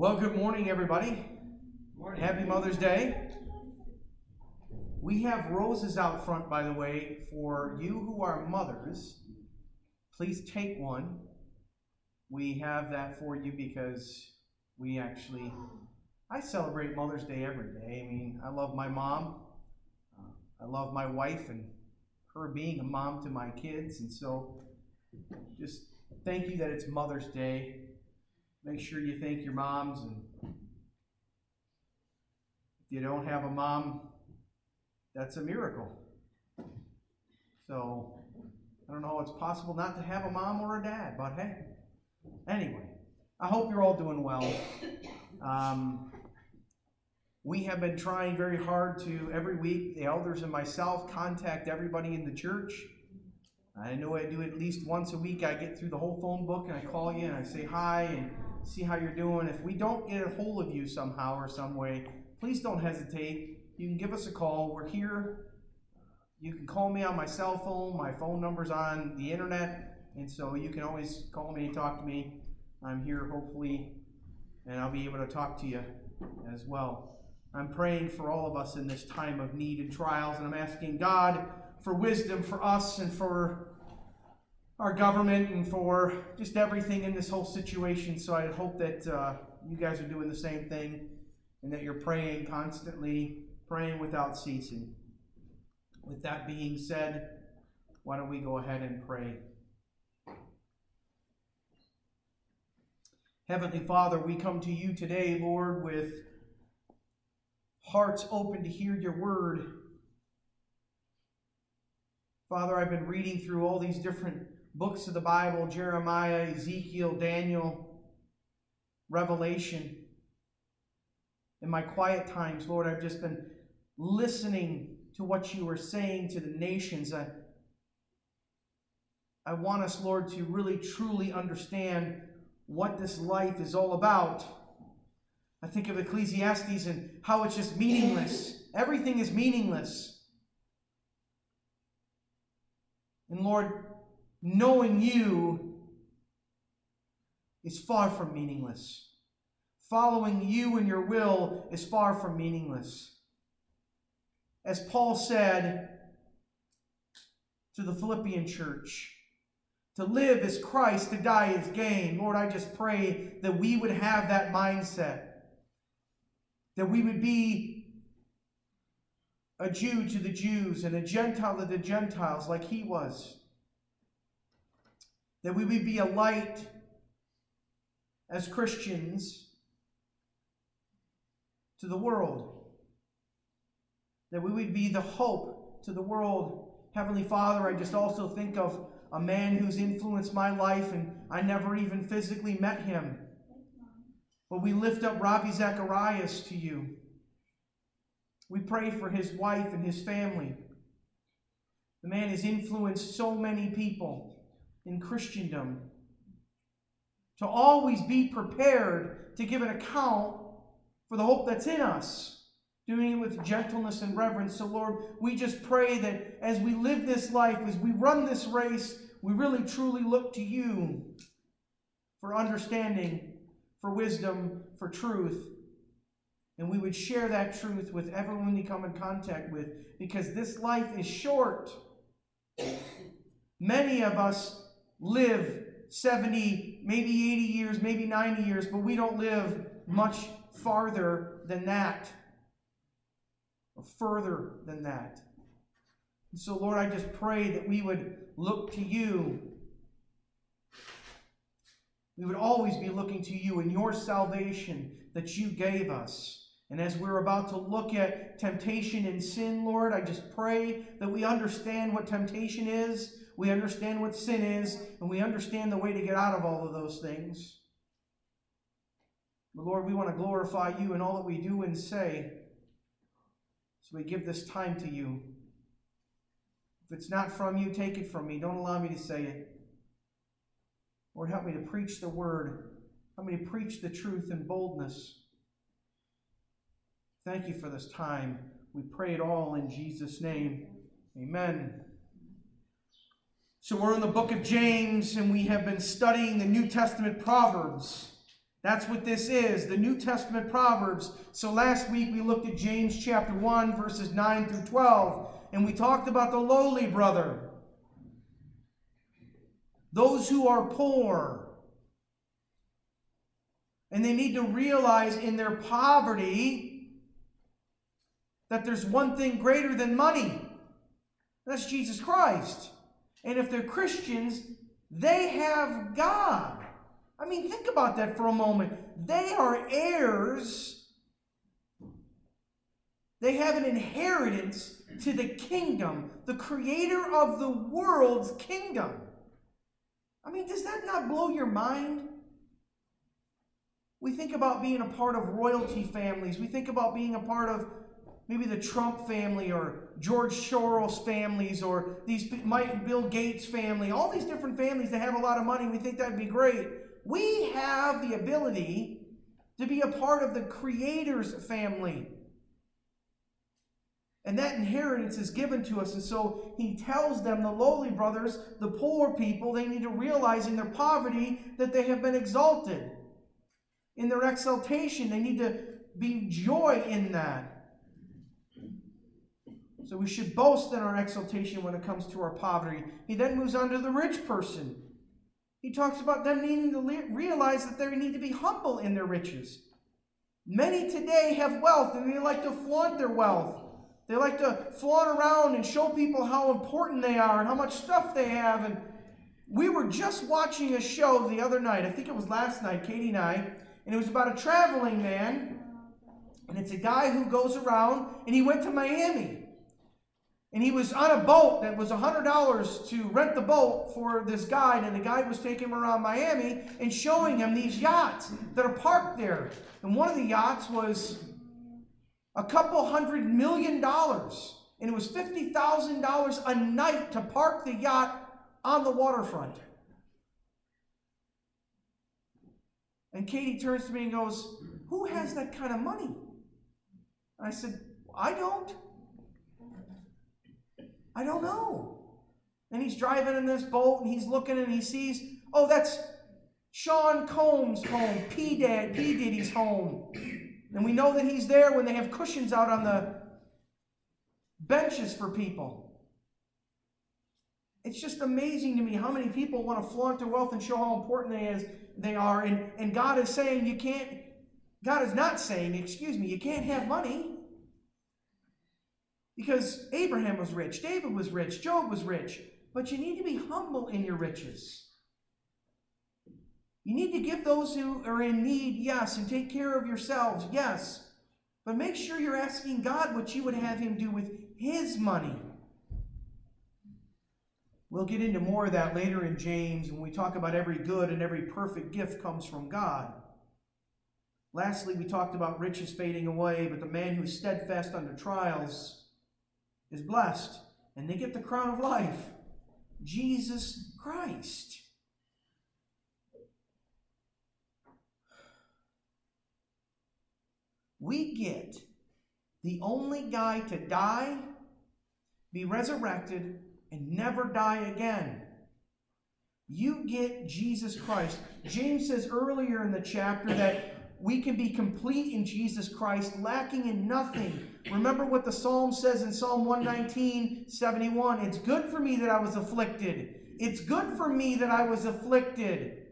Well, good morning, everybody. Morning. Happy Mother's Day. We have roses out front, by the way, for you who are mothers. Please take one. We have that for you because we actually, I celebrate Mother's Day every day. I mean, I love my mom. Uh, I love my wife and her being a mom to my kids. And so just thank you that it's Mother's Day. Make sure you thank your moms. And if you don't have a mom, that's a miracle. So I don't know, how it's possible not to have a mom or a dad, but hey. Anyway, I hope you're all doing well. Um, we have been trying very hard to, every week, the elders and myself, contact everybody in the church. I know I do at least once a week. I get through the whole phone book and I call you and I say hi and see how you're doing. If we don't get a hold of you somehow or some way, please don't hesitate. You can give us a call. We're here. You can call me on my cell phone. My phone number's on the internet, and so you can always call me and talk to me. I'm here, hopefully, and I'll be able to talk to you as well. I'm praying for all of us in this time of need and trials, and I'm asking God for wisdom for us and for our government and for just everything in this whole situation. So I hope that uh, you guys are doing the same thing and that you're praying constantly, praying without ceasing. With that being said, why don't we go ahead and pray? Heavenly Father, we come to you today, Lord, with hearts open to hear your word. Father, I've been reading through all these different books of the Bible Jeremiah, Ezekiel, Daniel, Revelation. In my quiet times, Lord, I've just been listening to what you are saying to the nations. I, I want us, Lord, to really truly understand what this life is all about. I think of Ecclesiastes and how it's just meaningless. Everything is meaningless. And Lord, knowing you is far from meaningless. Following you and your will is far from meaningless. As Paul said to the Philippian church, to live is Christ, to die is gain. Lord, I just pray that we would have that mindset, that we would be a Jew to the Jews and a Gentile to the Gentiles like he was, that we would be a light as Christians to the world, that we would be the hope to the world. Heavenly Father, I just also think of a man who's influenced my life, and I never even physically met him. But we lift up Ravi Zacharias to you. We pray for his wife and his family. The man has influenced so many people in Christendom. To always be prepared to give an account for the hope that's in us doing it with gentleness and reverence. So, Lord, we just pray that as we live this life, as we run this race, we really truly look to you for understanding, for wisdom, for truth. And we would share that truth with everyone we come in contact with because this life is short. Many of us live 70, maybe 80 years, maybe 90 years, but we don't live much farther than that or further than that. And so, Lord, I just pray that we would look to you. We would always be looking to you and your salvation that you gave us. And as we're about to look at temptation and sin, Lord, I just pray that we understand what temptation is, we understand what sin is, and we understand the way to get out of all of those things. But Lord, we want to glorify you in all that we do and say. So we give this time to you. If it's not from you, take it from me. Don't allow me to say it. Lord, help me to preach the word. Help me to preach the truth in boldness. Thank you for this time. We pray it all in Jesus' name. Amen. So we're in the book of James, and we have been studying the New Testament Proverbs. That's what this is, the New Testament Proverbs. So last week we looked at James chapter 1, verses 9 through 12, and we talked about the lowly brother. Those who are poor. And they need to realize in their poverty that there's one thing greater than money. That's Jesus Christ. And if they're Christians, they have God. I mean, think about that for a moment. They are heirs, they have an inheritance to the kingdom, the creator of the world's kingdom. I mean, does that not blow your mind? We think about being a part of royalty families. We think about being a part of maybe the Trump family or George Soros families or these Mike Bill Gates family, all these different families that have a lot of money. We think that'd be great. We have the ability to be a part of the Creator's family. And that inheritance is given to us. And so he tells them, the lowly brothers, the poor people, they need to realize in their poverty that they have been exalted. In their exaltation, they need to be joy in that. So we should boast in our exaltation when it comes to our poverty. He then moves on to the rich person. He talks about them needing to realize that they need to be humble in their riches. Many today have wealth and they like to flaunt their wealth. They like to flaunt around and show people how important they are and how much stuff they have. And we were just watching a show the other night. I think it was last night, Katie and I. And it was about a traveling man. And it's a guy who goes around and he went to Miami. And he was on a boat that was $100 to rent the boat for this guide. And the guide was taking him around Miami and showing him these yachts that are parked there. And one of the yachts was a couple hundred million dollars. And it was $50,000 a night to park the yacht on the waterfront. And Katie turns to me and goes, Who has that kind of money? And I said, I don't. I don't know. And he's driving in this boat and he's looking and he sees, oh, that's Sean Combs' home, P. Dad, P. Diddy's home. And we know that he's there when they have cushions out on the benches for people. It's just amazing to me how many people want to flaunt their wealth and show how important they, is, they are. And, and God is saying you can't, God is not saying, excuse me, you can't have money. Because Abraham was rich, David was rich, Job was rich. But you need to be humble in your riches. You need to give those who are in need, yes, and take care of yourselves, yes. But make sure you're asking God what you would have Him do with His money. We'll get into more of that later in James when we talk about every good and every perfect gift comes from God. Lastly, we talked about riches fading away, but the man who's steadfast under trials is blessed, and they get the crown of life Jesus Christ. We get the only guy to die, be resurrected, and never die again. You get Jesus Christ. James says earlier in the chapter that we can be complete in Jesus Christ, lacking in nothing. Remember what the psalm says in Psalm 119, 71. It's good for me that I was afflicted. It's good for me that I was afflicted,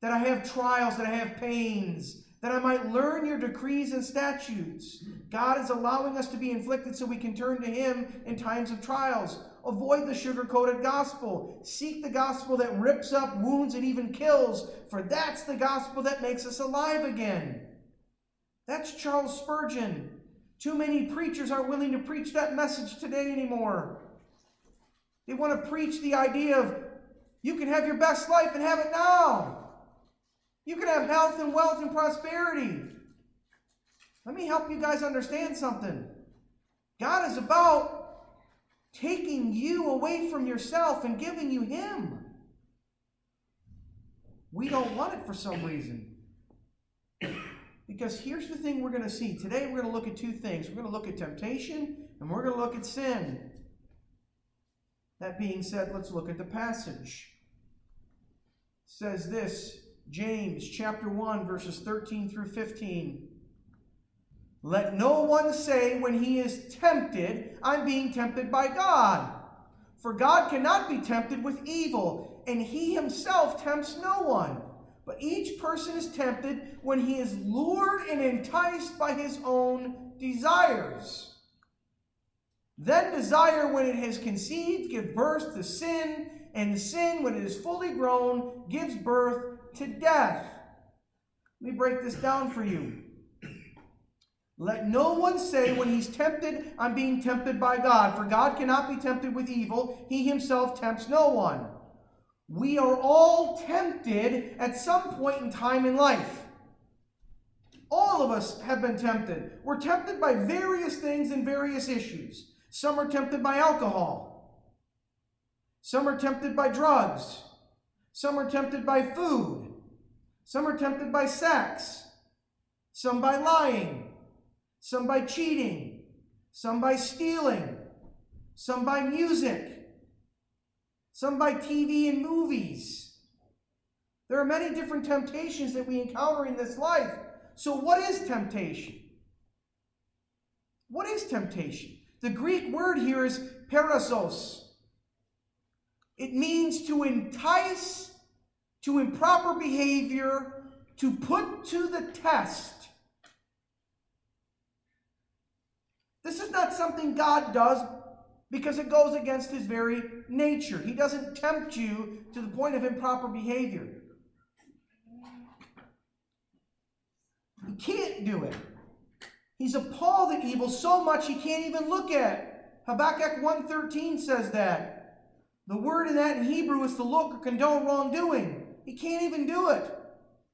that I have trials, that I have pains, that I might learn your decrees and statutes. God is allowing us to be inflicted so we can turn to Him in times of trials. Avoid the sugar coated gospel. Seek the gospel that rips up, wounds, and even kills, for that's the gospel that makes us alive again. That's Charles Spurgeon. Too many preachers aren't willing to preach that message today anymore. They want to preach the idea of you can have your best life and have it now. You can have health and wealth and prosperity. Let me help you guys understand something. God is about taking you away from yourself and giving you Him. We don't want it for some reason. Because here's the thing we're going to see. Today we're going to look at two things. We're going to look at temptation and we're going to look at sin. That being said, let's look at the passage. It says this James chapter 1, verses 13 through 15. Let no one say when he is tempted, I'm being tempted by God. For God cannot be tempted with evil, and he himself tempts no one. But each person is tempted when he is lured and enticed by his own desires. Then desire, when it has conceived, gives birth to sin, and sin, when it is fully grown, gives birth to death. Let me break this down for you. Let no one say when he's tempted, I'm being tempted by God, for God cannot be tempted with evil. He himself tempts no one. We are all tempted at some point in time in life. All of us have been tempted. We're tempted by various things and various issues. Some are tempted by alcohol. Some are tempted by drugs. Some are tempted by food. Some are tempted by sex. Some by lying. Some by cheating. Some by stealing. Some by music. Some by TV and movies. There are many different temptations that we encounter in this life. So, what is temptation? What is temptation? The Greek word here is perazos. It means to entice to improper behavior, to put to the test. This is not something God does because it goes against his very nature. He doesn't tempt you to the point of improper behavior. He can't do it. He's appalled at evil so much he can't even look at. Habakkuk 1.13 says that. The word in that in Hebrew is to look or condone wrongdoing. He can't even do it.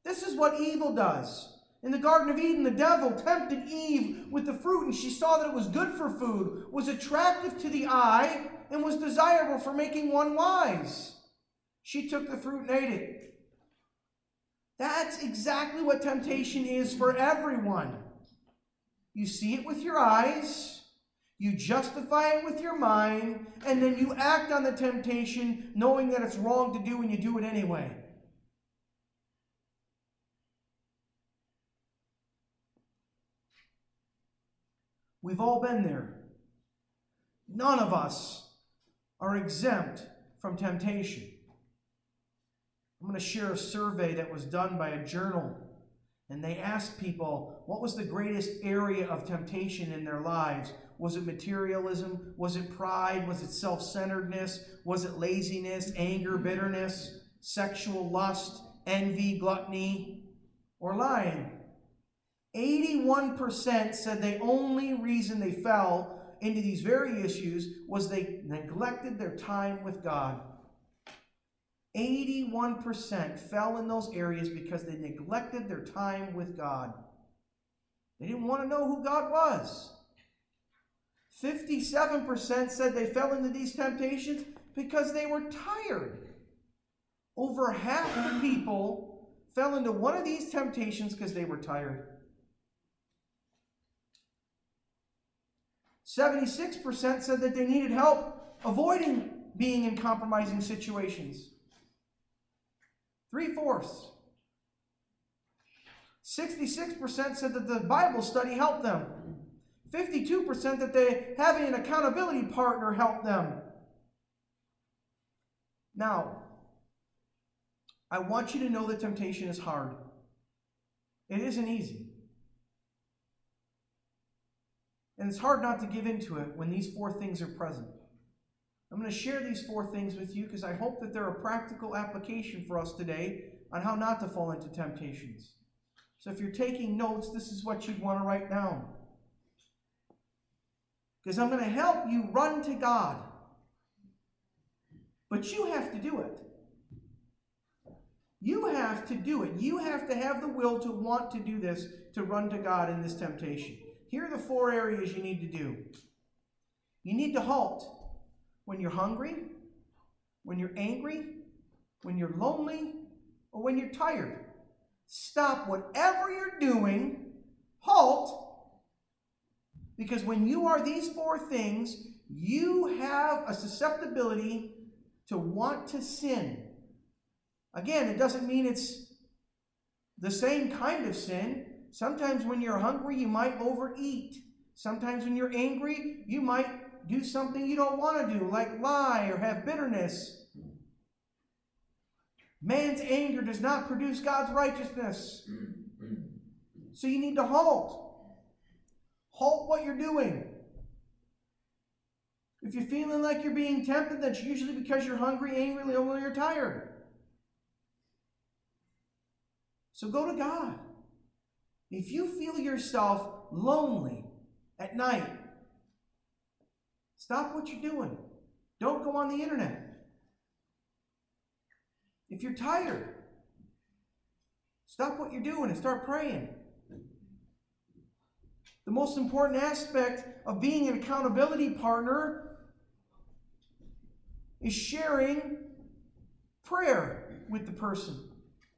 This is what evil does. In the Garden of Eden, the devil tempted Eve with the fruit, and she saw that it was good for food, was attractive to the eye, and was desirable for making one wise. She took the fruit and ate it. That's exactly what temptation is for everyone. You see it with your eyes, you justify it with your mind, and then you act on the temptation knowing that it's wrong to do and you do it anyway. We've all been there. None of us are exempt from temptation. I'm going to share a survey that was done by a journal and they asked people, what was the greatest area of temptation in their lives? Was it materialism? Was it pride? Was it self centeredness? Was it laziness, anger, bitterness, sexual lust, envy, gluttony, or lying? 81% said the only reason they fell into these very issues was they neglected their time with God. 81% fell in those areas because they neglected their time with God. They didn't want to know who God was. 57% said they fell into these temptations because they were tired. Over half the people fell into one of these temptations because they were tired. 76% said that they needed help avoiding being in compromising situations. Three fourths. 66% said that the Bible study helped them. 52% that they having an accountability partner helped them. Now, I want you to know that temptation is hard. It isn't easy. And it's hard not to give into it when these four things are present. I'm going to share these four things with you because I hope that they're a practical application for us today on how not to fall into temptations. So if you're taking notes, this is what you'd want to write down. Because I'm going to help you run to God. But you have to do it. You have to do it. You have to have the will to want to do this, to run to God in this temptation. Here are the four areas you need to do. You need to halt when you're hungry, when you're angry, when you're lonely, or when you're tired. Stop whatever you're doing, halt, because when you are these four things, you have a susceptibility to want to sin. Again, it doesn't mean it's the same kind of sin. Sometimes when you're hungry, you might overeat. Sometimes when you're angry, you might do something you don't want to do, like lie or have bitterness. Man's anger does not produce God's righteousness. So you need to halt. Halt what you're doing. If you're feeling like you're being tempted, that's usually because you're hungry, angry, or you're tired. So go to God. If you feel yourself lonely at night, stop what you're doing. Don't go on the internet. If you're tired, stop what you're doing and start praying. The most important aspect of being an accountability partner is sharing prayer with the person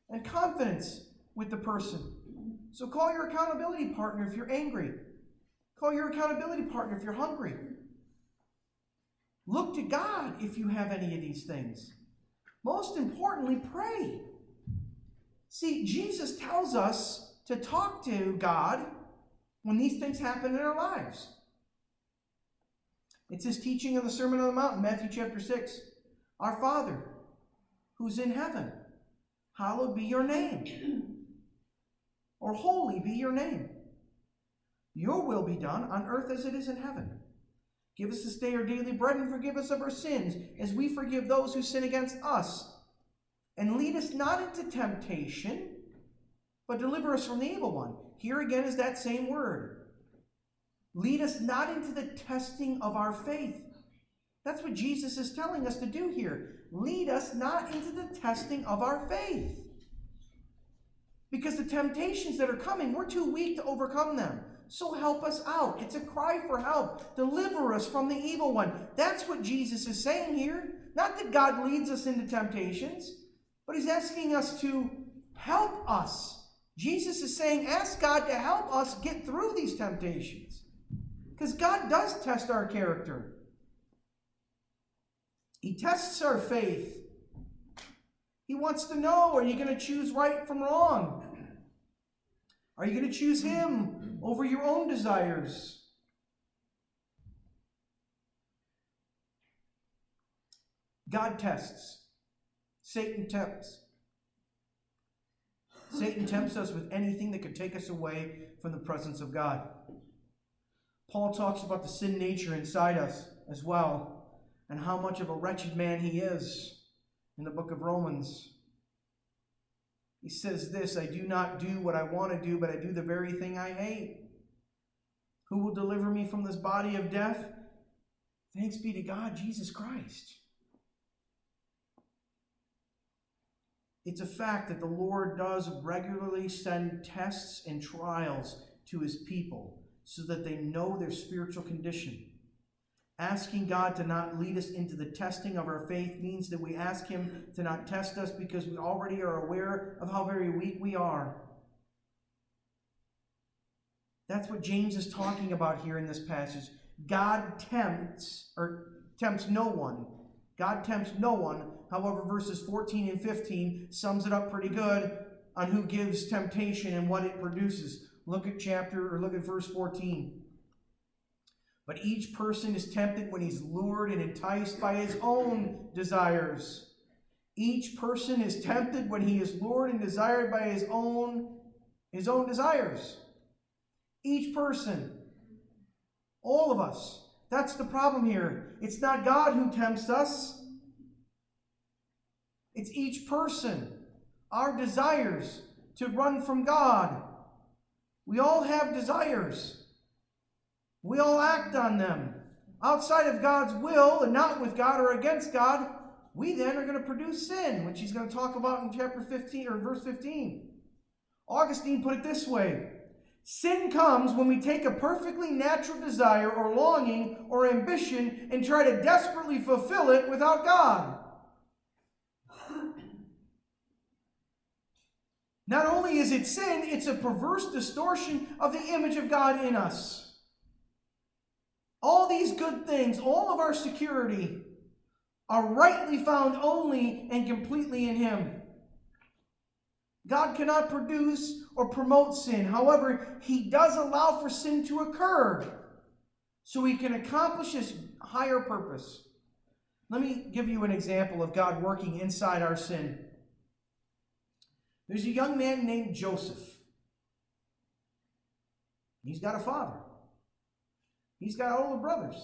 and confidence with the person. So call your accountability partner if you're angry. Call your accountability partner if you're hungry. Look to God if you have any of these things. Most importantly, pray. See, Jesus tells us to talk to God when these things happen in our lives. It's his teaching of the Sermon on the Mount, Matthew chapter 6. Our Father, who's in heaven, hallowed be your name. Or holy be your name. Your will be done on earth as it is in heaven. Give us this day our daily bread and forgive us of our sins as we forgive those who sin against us. And lead us not into temptation, but deliver us from the evil one. Here again is that same word. Lead us not into the testing of our faith. That's what Jesus is telling us to do here. Lead us not into the testing of our faith. Because the temptations that are coming, we're too weak to overcome them. So help us out. It's a cry for help. Deliver us from the evil one. That's what Jesus is saying here. Not that God leads us into temptations, but He's asking us to help us. Jesus is saying, ask God to help us get through these temptations. Because God does test our character, He tests our faith. He wants to know are you going to choose right from wrong? Are you going to choose hmm. Him over your own desires? God tests, Satan tempts. Satan tempts us with anything that could take us away from the presence of God. Paul talks about the sin nature inside us as well, and how much of a wretched man he is in the book of Romans. He says this I do not do what I want to do, but I do the very thing I hate. Who will deliver me from this body of death? Thanks be to God, Jesus Christ. It's a fact that the Lord does regularly send tests and trials to his people so that they know their spiritual condition. Asking God to not lead us into the testing of our faith means that we ask Him to not test us because we already are aware of how very weak we are. That's what James is talking about here in this passage. God tempts, or tempts no one. God tempts no one. However, verses 14 and 15 sums it up pretty good on who gives temptation and what it produces. Look at chapter, or look at verse 14. But each person is tempted when he's lured and enticed by his own desires. Each person is tempted when he is lured and desired by his own his own desires. Each person. All of us. That's the problem here. It's not God who tempts us. It's each person. Our desires to run from God. We all have desires. We all act on them. Outside of God's will and not with God or against God, we then are going to produce sin, which he's going to talk about in chapter 15 or verse 15. Augustine put it this way Sin comes when we take a perfectly natural desire or longing or ambition and try to desperately fulfill it without God. Not only is it sin, it's a perverse distortion of the image of God in us. All these good things, all of our security, are rightly found only and completely in Him. God cannot produce or promote sin. However, He does allow for sin to occur so He can accomplish His higher purpose. Let me give you an example of God working inside our sin. There's a young man named Joseph. He's got a father. He's got older brothers.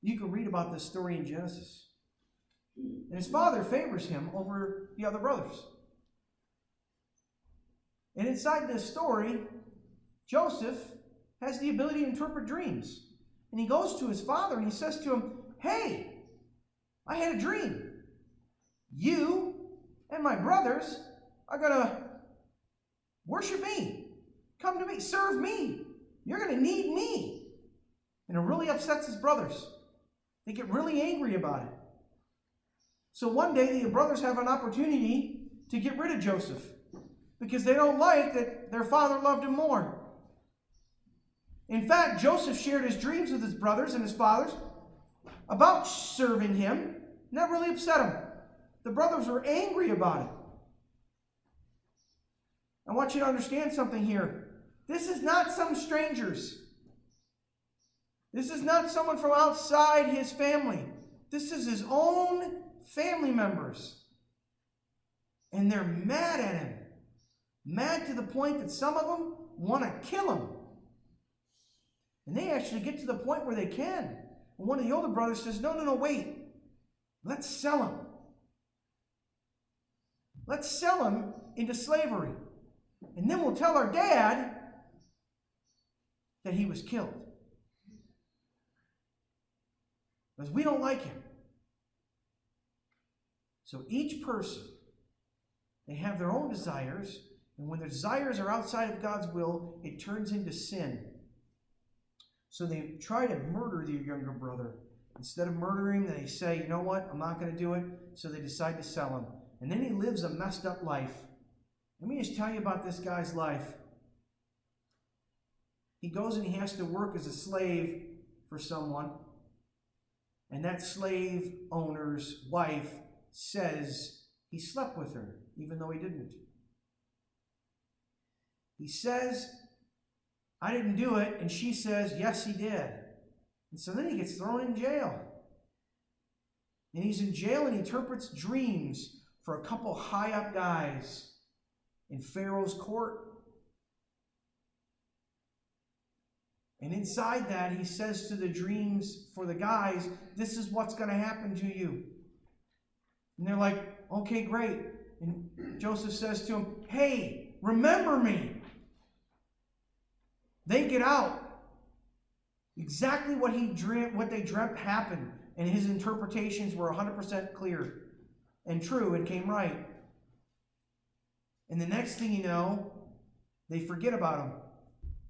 You can read about this story in Genesis. And his father favors him over the other brothers. And inside this story, Joseph has the ability to interpret dreams. And he goes to his father and he says to him, Hey, I had a dream. You and my brothers are going to worship me. Come to me. Serve me. You're going to need me. And it really upsets his brothers. They get really angry about it. So one day the brothers have an opportunity to get rid of Joseph because they don't like that their father loved him more. In fact, Joseph shared his dreams with his brothers and his fathers about serving him, and that really upset him. The brothers were angry about it. I want you to understand something here. This is not some strangers. This is not someone from outside his family. This is his own family members. And they're mad at him. Mad to the point that some of them want to kill him. And they actually get to the point where they can. And one of the older brothers says, No, no, no, wait. Let's sell him. Let's sell him into slavery. And then we'll tell our dad that he was killed. Because we don't like him. So each person, they have their own desires, and when their desires are outside of God's will, it turns into sin. So they try to murder their younger brother. Instead of murdering they say, you know what, I'm not going to do it. So they decide to sell him. And then he lives a messed up life. Let me just tell you about this guy's life. He goes and he has to work as a slave for someone. And that slave owner's wife says he slept with her, even though he didn't. He says, I didn't do it. And she says, Yes, he did. And so then he gets thrown in jail. And he's in jail and he interprets dreams for a couple high up guys in Pharaoh's court. And inside that, he says to the dreams for the guys, This is what's going to happen to you. And they're like, Okay, great. And Joseph says to him, Hey, remember me. They get out. Exactly what he dreamt, what they dreamt happened, and his interpretations were 100% clear and true and came right. And the next thing you know, they forget about him.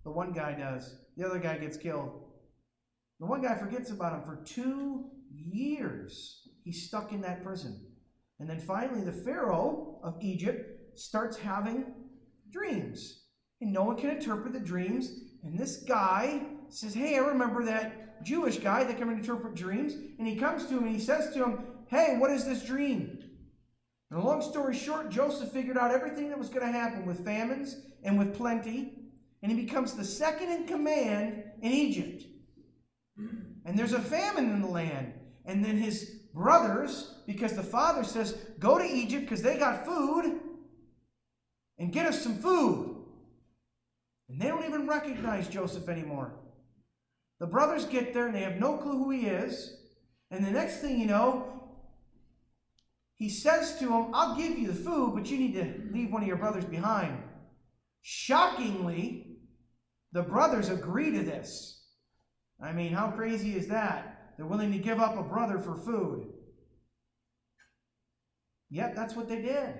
The one guy does. The other guy gets killed. The one guy forgets about him for two years. He's stuck in that prison. And then finally, the Pharaoh of Egypt starts having dreams. And no one can interpret the dreams. And this guy says, Hey, I remember that Jewish guy that can interpret dreams. And he comes to him and he says to him, Hey, what is this dream? And long story short, Joseph figured out everything that was going to happen with famines and with plenty. And he becomes the second in command in Egypt. And there's a famine in the land. And then his brothers, because the father says, Go to Egypt because they got food and get us some food. And they don't even recognize Joseph anymore. The brothers get there and they have no clue who he is. And the next thing you know, he says to them, I'll give you the food, but you need to leave one of your brothers behind. Shockingly, the brothers agree to this. I mean, how crazy is that? They're willing to give up a brother for food. Yet, that's what they did.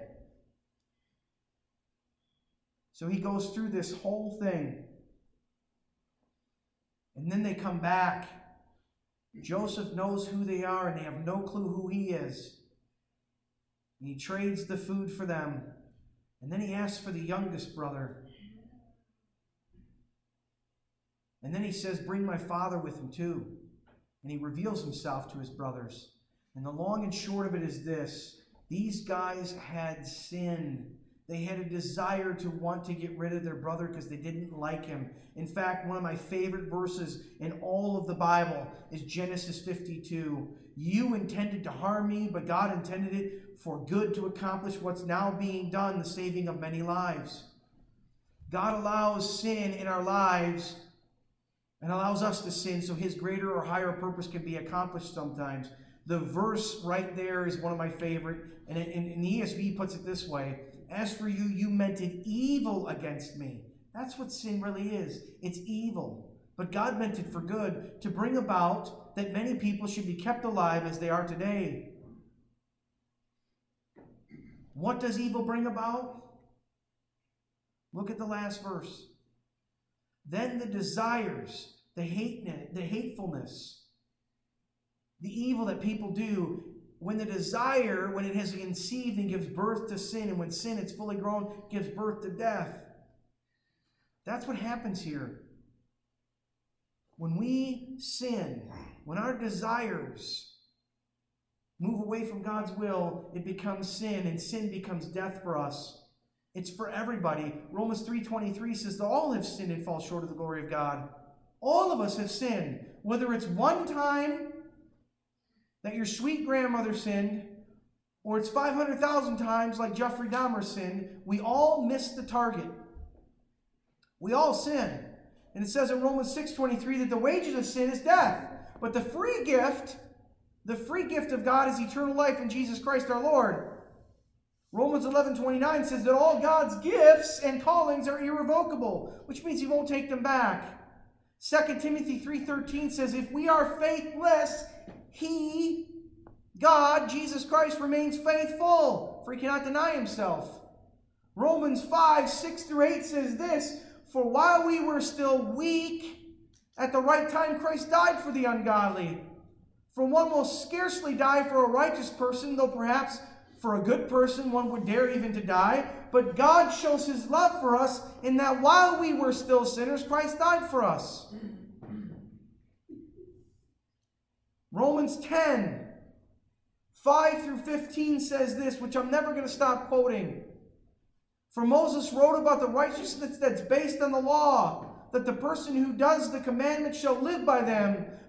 So he goes through this whole thing. And then they come back. Joseph knows who they are, and they have no clue who he is. And he trades the food for them. And then he asks for the youngest brother. And then he says, Bring my father with him too. And he reveals himself to his brothers. And the long and short of it is this These guys had sin. They had a desire to want to get rid of their brother because they didn't like him. In fact, one of my favorite verses in all of the Bible is Genesis 52. You intended to harm me, but God intended it for good to accomplish what's now being done, the saving of many lives. God allows sin in our lives and allows us to sin so his greater or higher purpose can be accomplished sometimes. The verse right there is one of my favorite, and, in the ESV puts it this way as for you, you meant it evil against me. That's what sin really is it's evil. But God meant it for good, to bring about that many people should be kept alive as they are today. What does evil bring about? Look at the last verse. Then the desires, the hate, the hatefulness, the evil that people do when the desire, when it has conceived and gives birth to sin, and when sin, it's fully grown, gives birth to death. That's what happens here. When we sin, when our desires move away from God's will, it becomes sin, and sin becomes death for us. It's for everybody. Romans 3:23 says that all have sinned and fall short of the glory of God. All of us have sinned, whether it's one time that your sweet grandmother sinned, or it's 500,000 times like Jeffrey Dahmer sinned, we all miss the target. We all sin. And it says in Romans 6:23 that the wages of sin is death, but the free gift, the free gift of God is eternal life in Jesus Christ our Lord. Romans 11:29 says that all God's gifts and callings are irrevocable, which means he won't take them back. 2 Timothy 3:13 says if we are faithless, he, God, Jesus Christ, remains faithful, for he cannot deny himself. Romans 5 6 through 8 says this For while we were still weak, at the right time Christ died for the ungodly. For one will scarcely die for a righteous person, though perhaps for a good person one would dare even to die. But God shows his love for us in that while we were still sinners, Christ died for us. Romans 10, 5 through 15 says this, which I'm never going to stop quoting. For Moses wrote about the righteousness that's based on the law, that the person who does the commandments shall live by them.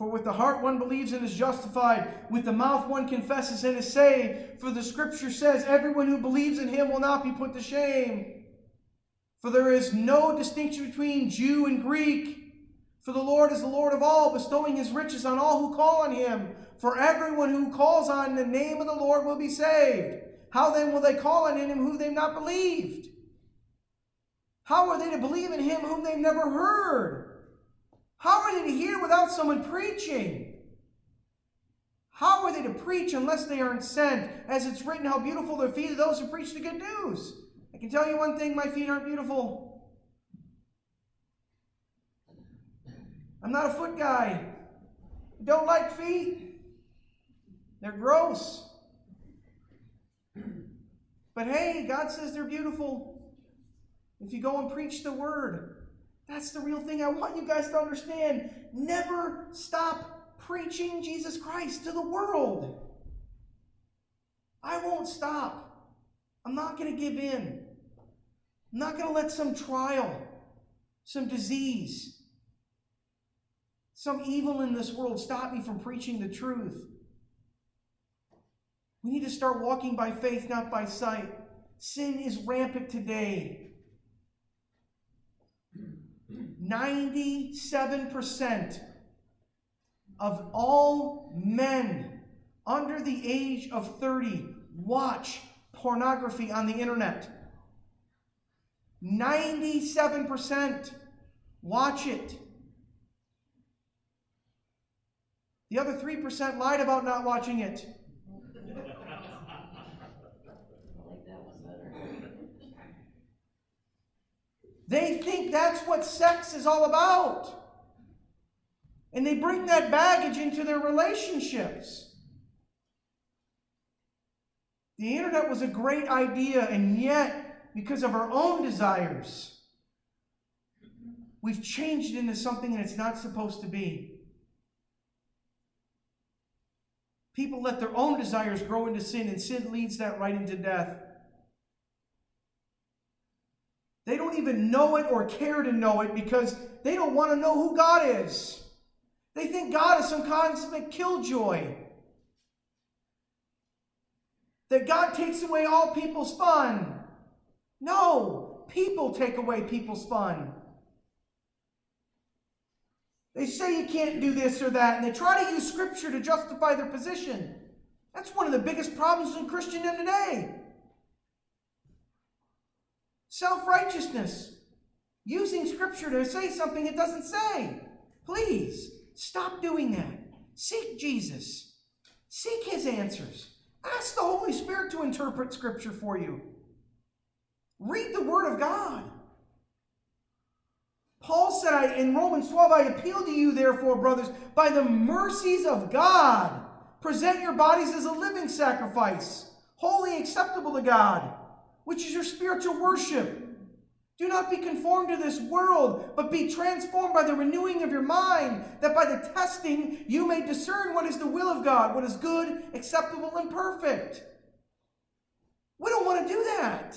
For with the heart one believes and is justified, with the mouth one confesses and is saved. For the scripture says, Everyone who believes in him will not be put to shame. For there is no distinction between Jew and Greek. For the Lord is the Lord of all, bestowing his riches on all who call on him. For everyone who calls on the name of the Lord will be saved. How then will they call on him whom they've not believed? How are they to believe in him whom they've never heard? How are they to hear without someone preaching? How are they to preach unless they aren't sent? As it's written, how beautiful the feet of those who preach the good news. I can tell you one thing my feet aren't beautiful. I'm not a foot guy. I don't like feet. They're gross. But hey, God says they're beautiful. If you go and preach the word, that's the real thing I want you guys to understand. Never stop preaching Jesus Christ to the world. I won't stop. I'm not going to give in. I'm not going to let some trial, some disease, some evil in this world stop me from preaching the truth. We need to start walking by faith, not by sight. Sin is rampant today. 97% of all men under the age of 30 watch pornography on the internet. 97% watch it. The other 3% lied about not watching it. Think that's what sex is all about. And they bring that baggage into their relationships. The internet was a great idea, and yet, because of our own desires, we've changed it into something that it's not supposed to be. People let their own desires grow into sin, and sin leads that right into death. They don't even know it or care to know it because they don't want to know who God is. They think God is some cosmic killjoy. That God takes away all people's fun. No, people take away people's fun. They say you can't do this or that, and they try to use Scripture to justify their position. That's one of the biggest problems in Christendom today. Self righteousness. Using Scripture to say something it doesn't say. Please, stop doing that. Seek Jesus, seek His answers. Ask the Holy Spirit to interpret Scripture for you. Read the Word of God. Paul said in Romans 12, I appeal to you, therefore, brothers, by the mercies of God, present your bodies as a living sacrifice, holy acceptable to God, which is your spiritual worship. Do not be conformed to this world, but be transformed by the renewing of your mind, that by the testing you may discern what is the will of God, what is good, acceptable, and perfect. We don't want to do that.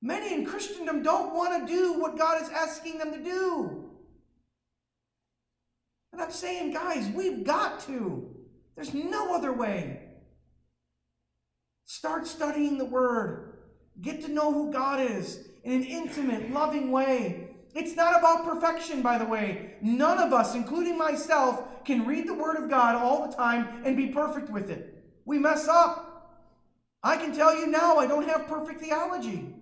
Many in Christendom don't want to do what God is asking them to do. And I'm saying, guys, we've got to. There's no other way. Start studying the Word. Get to know who God is in an intimate, loving way. It's not about perfection, by the way. None of us, including myself, can read the Word of God all the time and be perfect with it. We mess up. I can tell you now, I don't have perfect theology.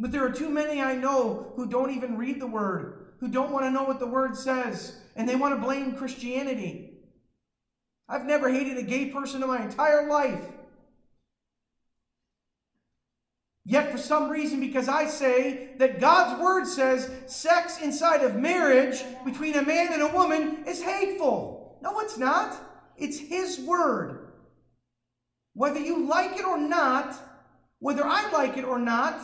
But there are too many I know who don't even read the Word, who don't want to know what the Word says, and they want to blame Christianity. I've never hated a gay person in my entire life. Yet, for some reason, because I say that God's Word says sex inside of marriage between a man and a woman is hateful. No, it's not. It's His Word. Whether you like it or not, whether I like it or not,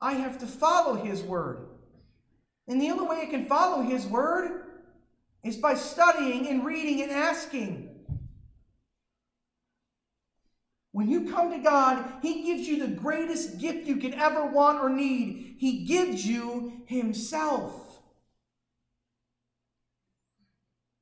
I have to follow His Word. And the only way I can follow His Word is by studying and reading and asking. When you come to God, He gives you the greatest gift you can ever want or need. He gives you Himself.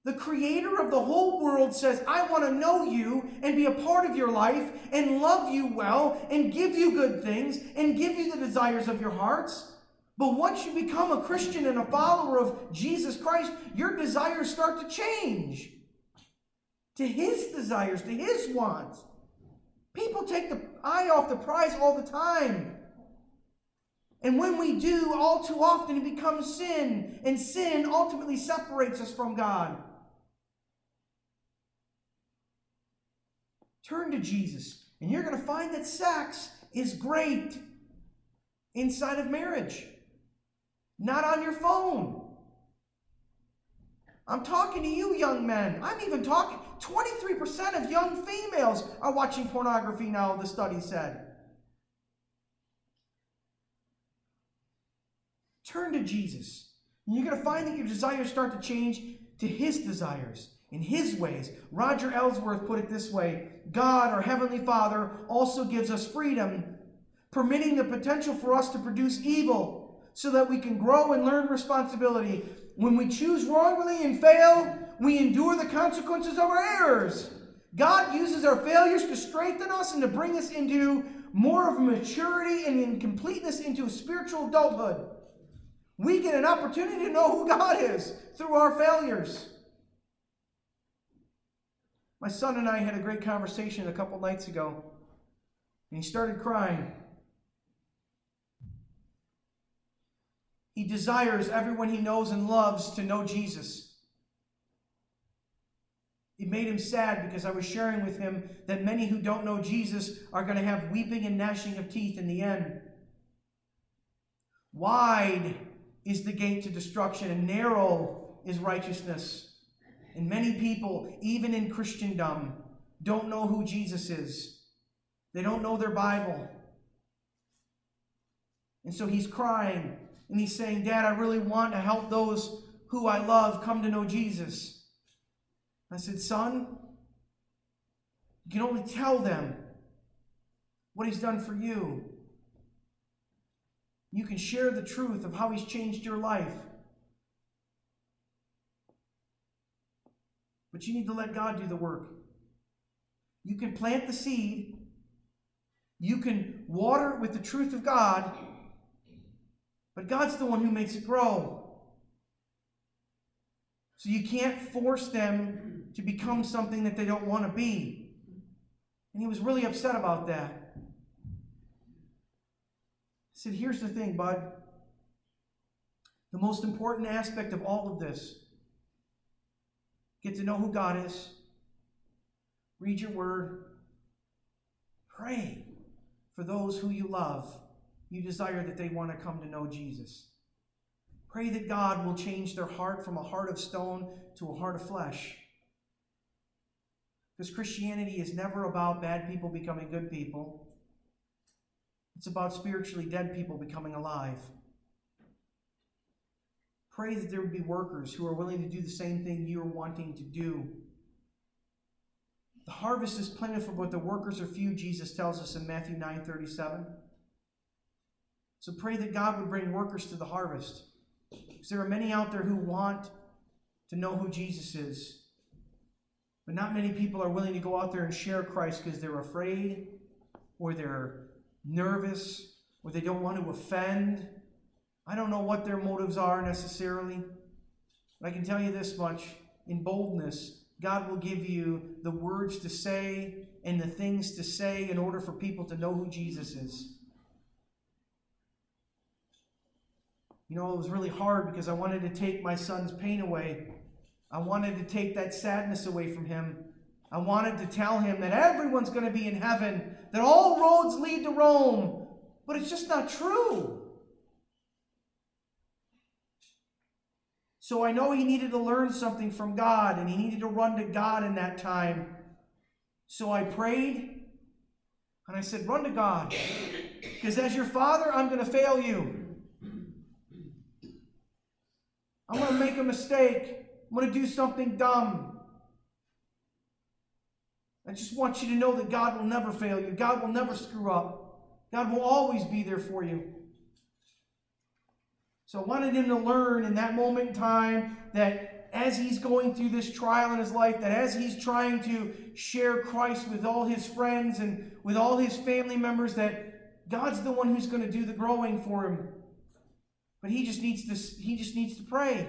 The creator of the whole world says, I want to know you and be a part of your life and love you well and give you good things and give you the desires of your hearts. But once you become a Christian and a follower of Jesus Christ, your desires start to change to his desires, to his wants. People take the eye off the prize all the time. And when we do, all too often it becomes sin, and sin ultimately separates us from God. Turn to Jesus, and you're going to find that sex is great inside of marriage, not on your phone. I'm talking to you, young men. I'm even talking. 23% of young females are watching pornography now, the study said. Turn to Jesus. And you're going to find that your desires start to change to his desires in his ways. Roger Ellsworth put it this way God, our Heavenly Father, also gives us freedom, permitting the potential for us to produce evil so that we can grow and learn responsibility. When we choose wrongly and fail, we endure the consequences of our errors. God uses our failures to strengthen us and to bring us into more of maturity and in completeness into spiritual adulthood. We get an opportunity to know who God is through our failures. My son and I had a great conversation a couple nights ago, and he started crying. He desires everyone he knows and loves to know Jesus. It made him sad because I was sharing with him that many who don't know Jesus are going to have weeping and gnashing of teeth in the end. Wide is the gate to destruction, and narrow is righteousness. And many people, even in Christendom, don't know who Jesus is. They don't know their Bible. And so he's crying and he's saying, Dad, I really want to help those who I love come to know Jesus. I said, Son, you can only tell them what he's done for you. You can share the truth of how he's changed your life. But you need to let God do the work. You can plant the seed, you can water with the truth of God, but God's the one who makes it grow. So you can't force them to become something that they don't want to be. And he was really upset about that. I said, Here's the thing, bud. The most important aspect of all of this get to know who God is, read your word, pray for those who you love. You desire that they want to come to know Jesus. Pray that God will change their heart from a heart of stone to a heart of flesh. Because Christianity is never about bad people becoming good people, it's about spiritually dead people becoming alive. Pray that there would be workers who are willing to do the same thing you're wanting to do. The harvest is plentiful, but the workers are few, Jesus tells us in Matthew 9 37. So pray that God would bring workers to the harvest. Because there are many out there who want to know who Jesus is. But not many people are willing to go out there and share Christ because they're afraid or they're nervous or they don't want to offend. I don't know what their motives are necessarily. But I can tell you this much in boldness, God will give you the words to say and the things to say in order for people to know who Jesus is. You know, it was really hard because I wanted to take my son's pain away. I wanted to take that sadness away from him. I wanted to tell him that everyone's going to be in heaven, that all roads lead to Rome. But it's just not true. So I know he needed to learn something from God and he needed to run to God in that time. So I prayed and I said, Run to God. Because as your father, I'm going to fail you. I'm going to make a mistake. I'm going to do something dumb. I just want you to know that God will never fail you. God will never screw up. God will always be there for you. So I wanted him to learn in that moment in time that as he's going through this trial in his life, that as he's trying to share Christ with all his friends and with all his family members, that God's the one who's going to do the growing for him. But he just needs to he just needs to pray.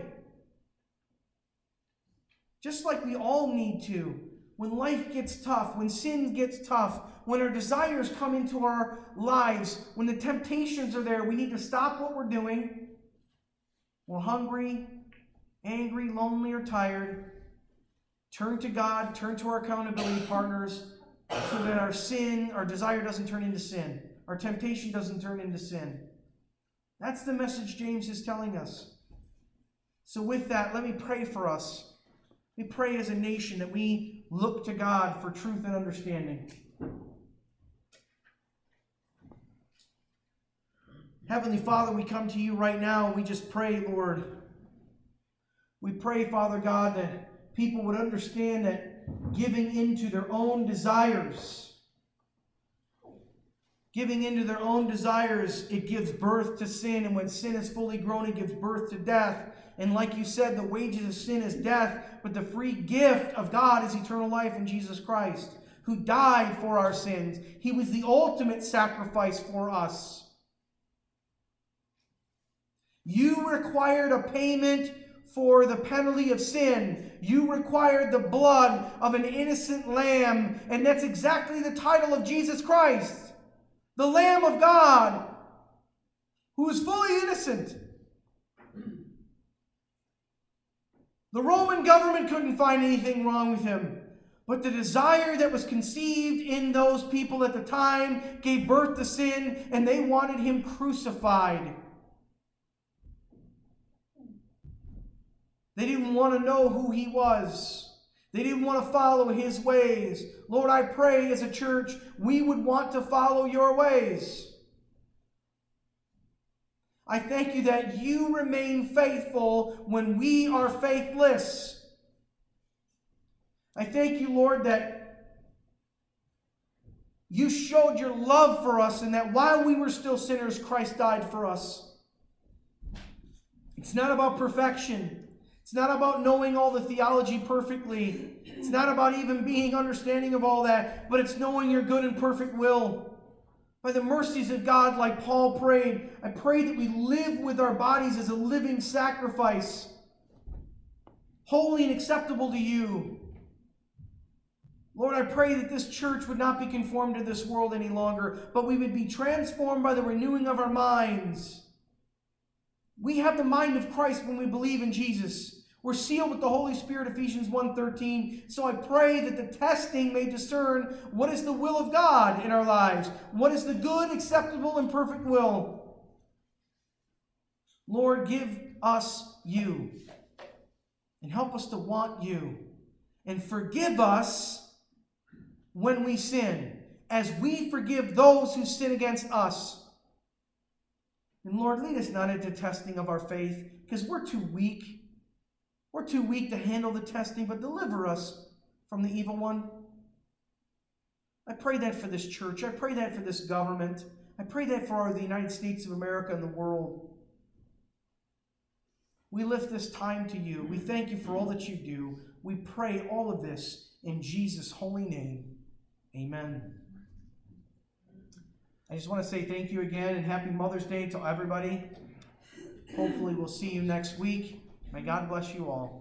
Just like we all need to. When life gets tough, when sin gets tough, when our desires come into our lives, when the temptations are there, we need to stop what we're doing. We're hungry, angry, lonely, or tired. Turn to God, turn to our accountability partners so that our sin, our desire doesn't turn into sin. Our temptation doesn't turn into sin. That's the message James is telling us. So, with that, let me pray for us. We pray as a nation that we look to God for truth and understanding. Heavenly Father, we come to you right now and we just pray, Lord. We pray, Father God, that people would understand that giving into their own desires Giving into their own desires, it gives birth to sin. And when sin is fully grown, it gives birth to death. And like you said, the wages of sin is death, but the free gift of God is eternal life in Jesus Christ, who died for our sins. He was the ultimate sacrifice for us. You required a payment for the penalty of sin. You required the blood of an innocent lamb. And that's exactly the title of Jesus Christ the Lamb of God, who is fully innocent. The Roman government couldn't find anything wrong with him, but the desire that was conceived in those people at the time gave birth to sin, and they wanted him crucified. They didn't want to know who he was. They didn't want to follow his ways. Lord, I pray as a church we would want to follow your ways. I thank you that you remain faithful when we are faithless. I thank you, Lord, that you showed your love for us and that while we were still sinners, Christ died for us. It's not about perfection. It's not about knowing all the theology perfectly. It's not about even being understanding of all that, but it's knowing your good and perfect will. By the mercies of God, like Paul prayed, I pray that we live with our bodies as a living sacrifice, holy and acceptable to you. Lord, I pray that this church would not be conformed to this world any longer, but we would be transformed by the renewing of our minds. We have the mind of Christ when we believe in Jesus. We're sealed with the Holy Spirit, Ephesians 1.13. So I pray that the testing may discern what is the will of God in our lives, what is the good, acceptable, and perfect will. Lord, give us you and help us to want you and forgive us when we sin, as we forgive those who sin against us. And Lord, lead us not into testing of our faith because we're too weak. We're too weak to handle the testing, but deliver us from the evil one. I pray that for this church. I pray that for this government. I pray that for the United States of America and the world. We lift this time to you. We thank you for all that you do. We pray all of this in Jesus' holy name. Amen. I just want to say thank you again and happy Mother's Day to everybody. Hopefully, we'll see you next week. May God bless you all.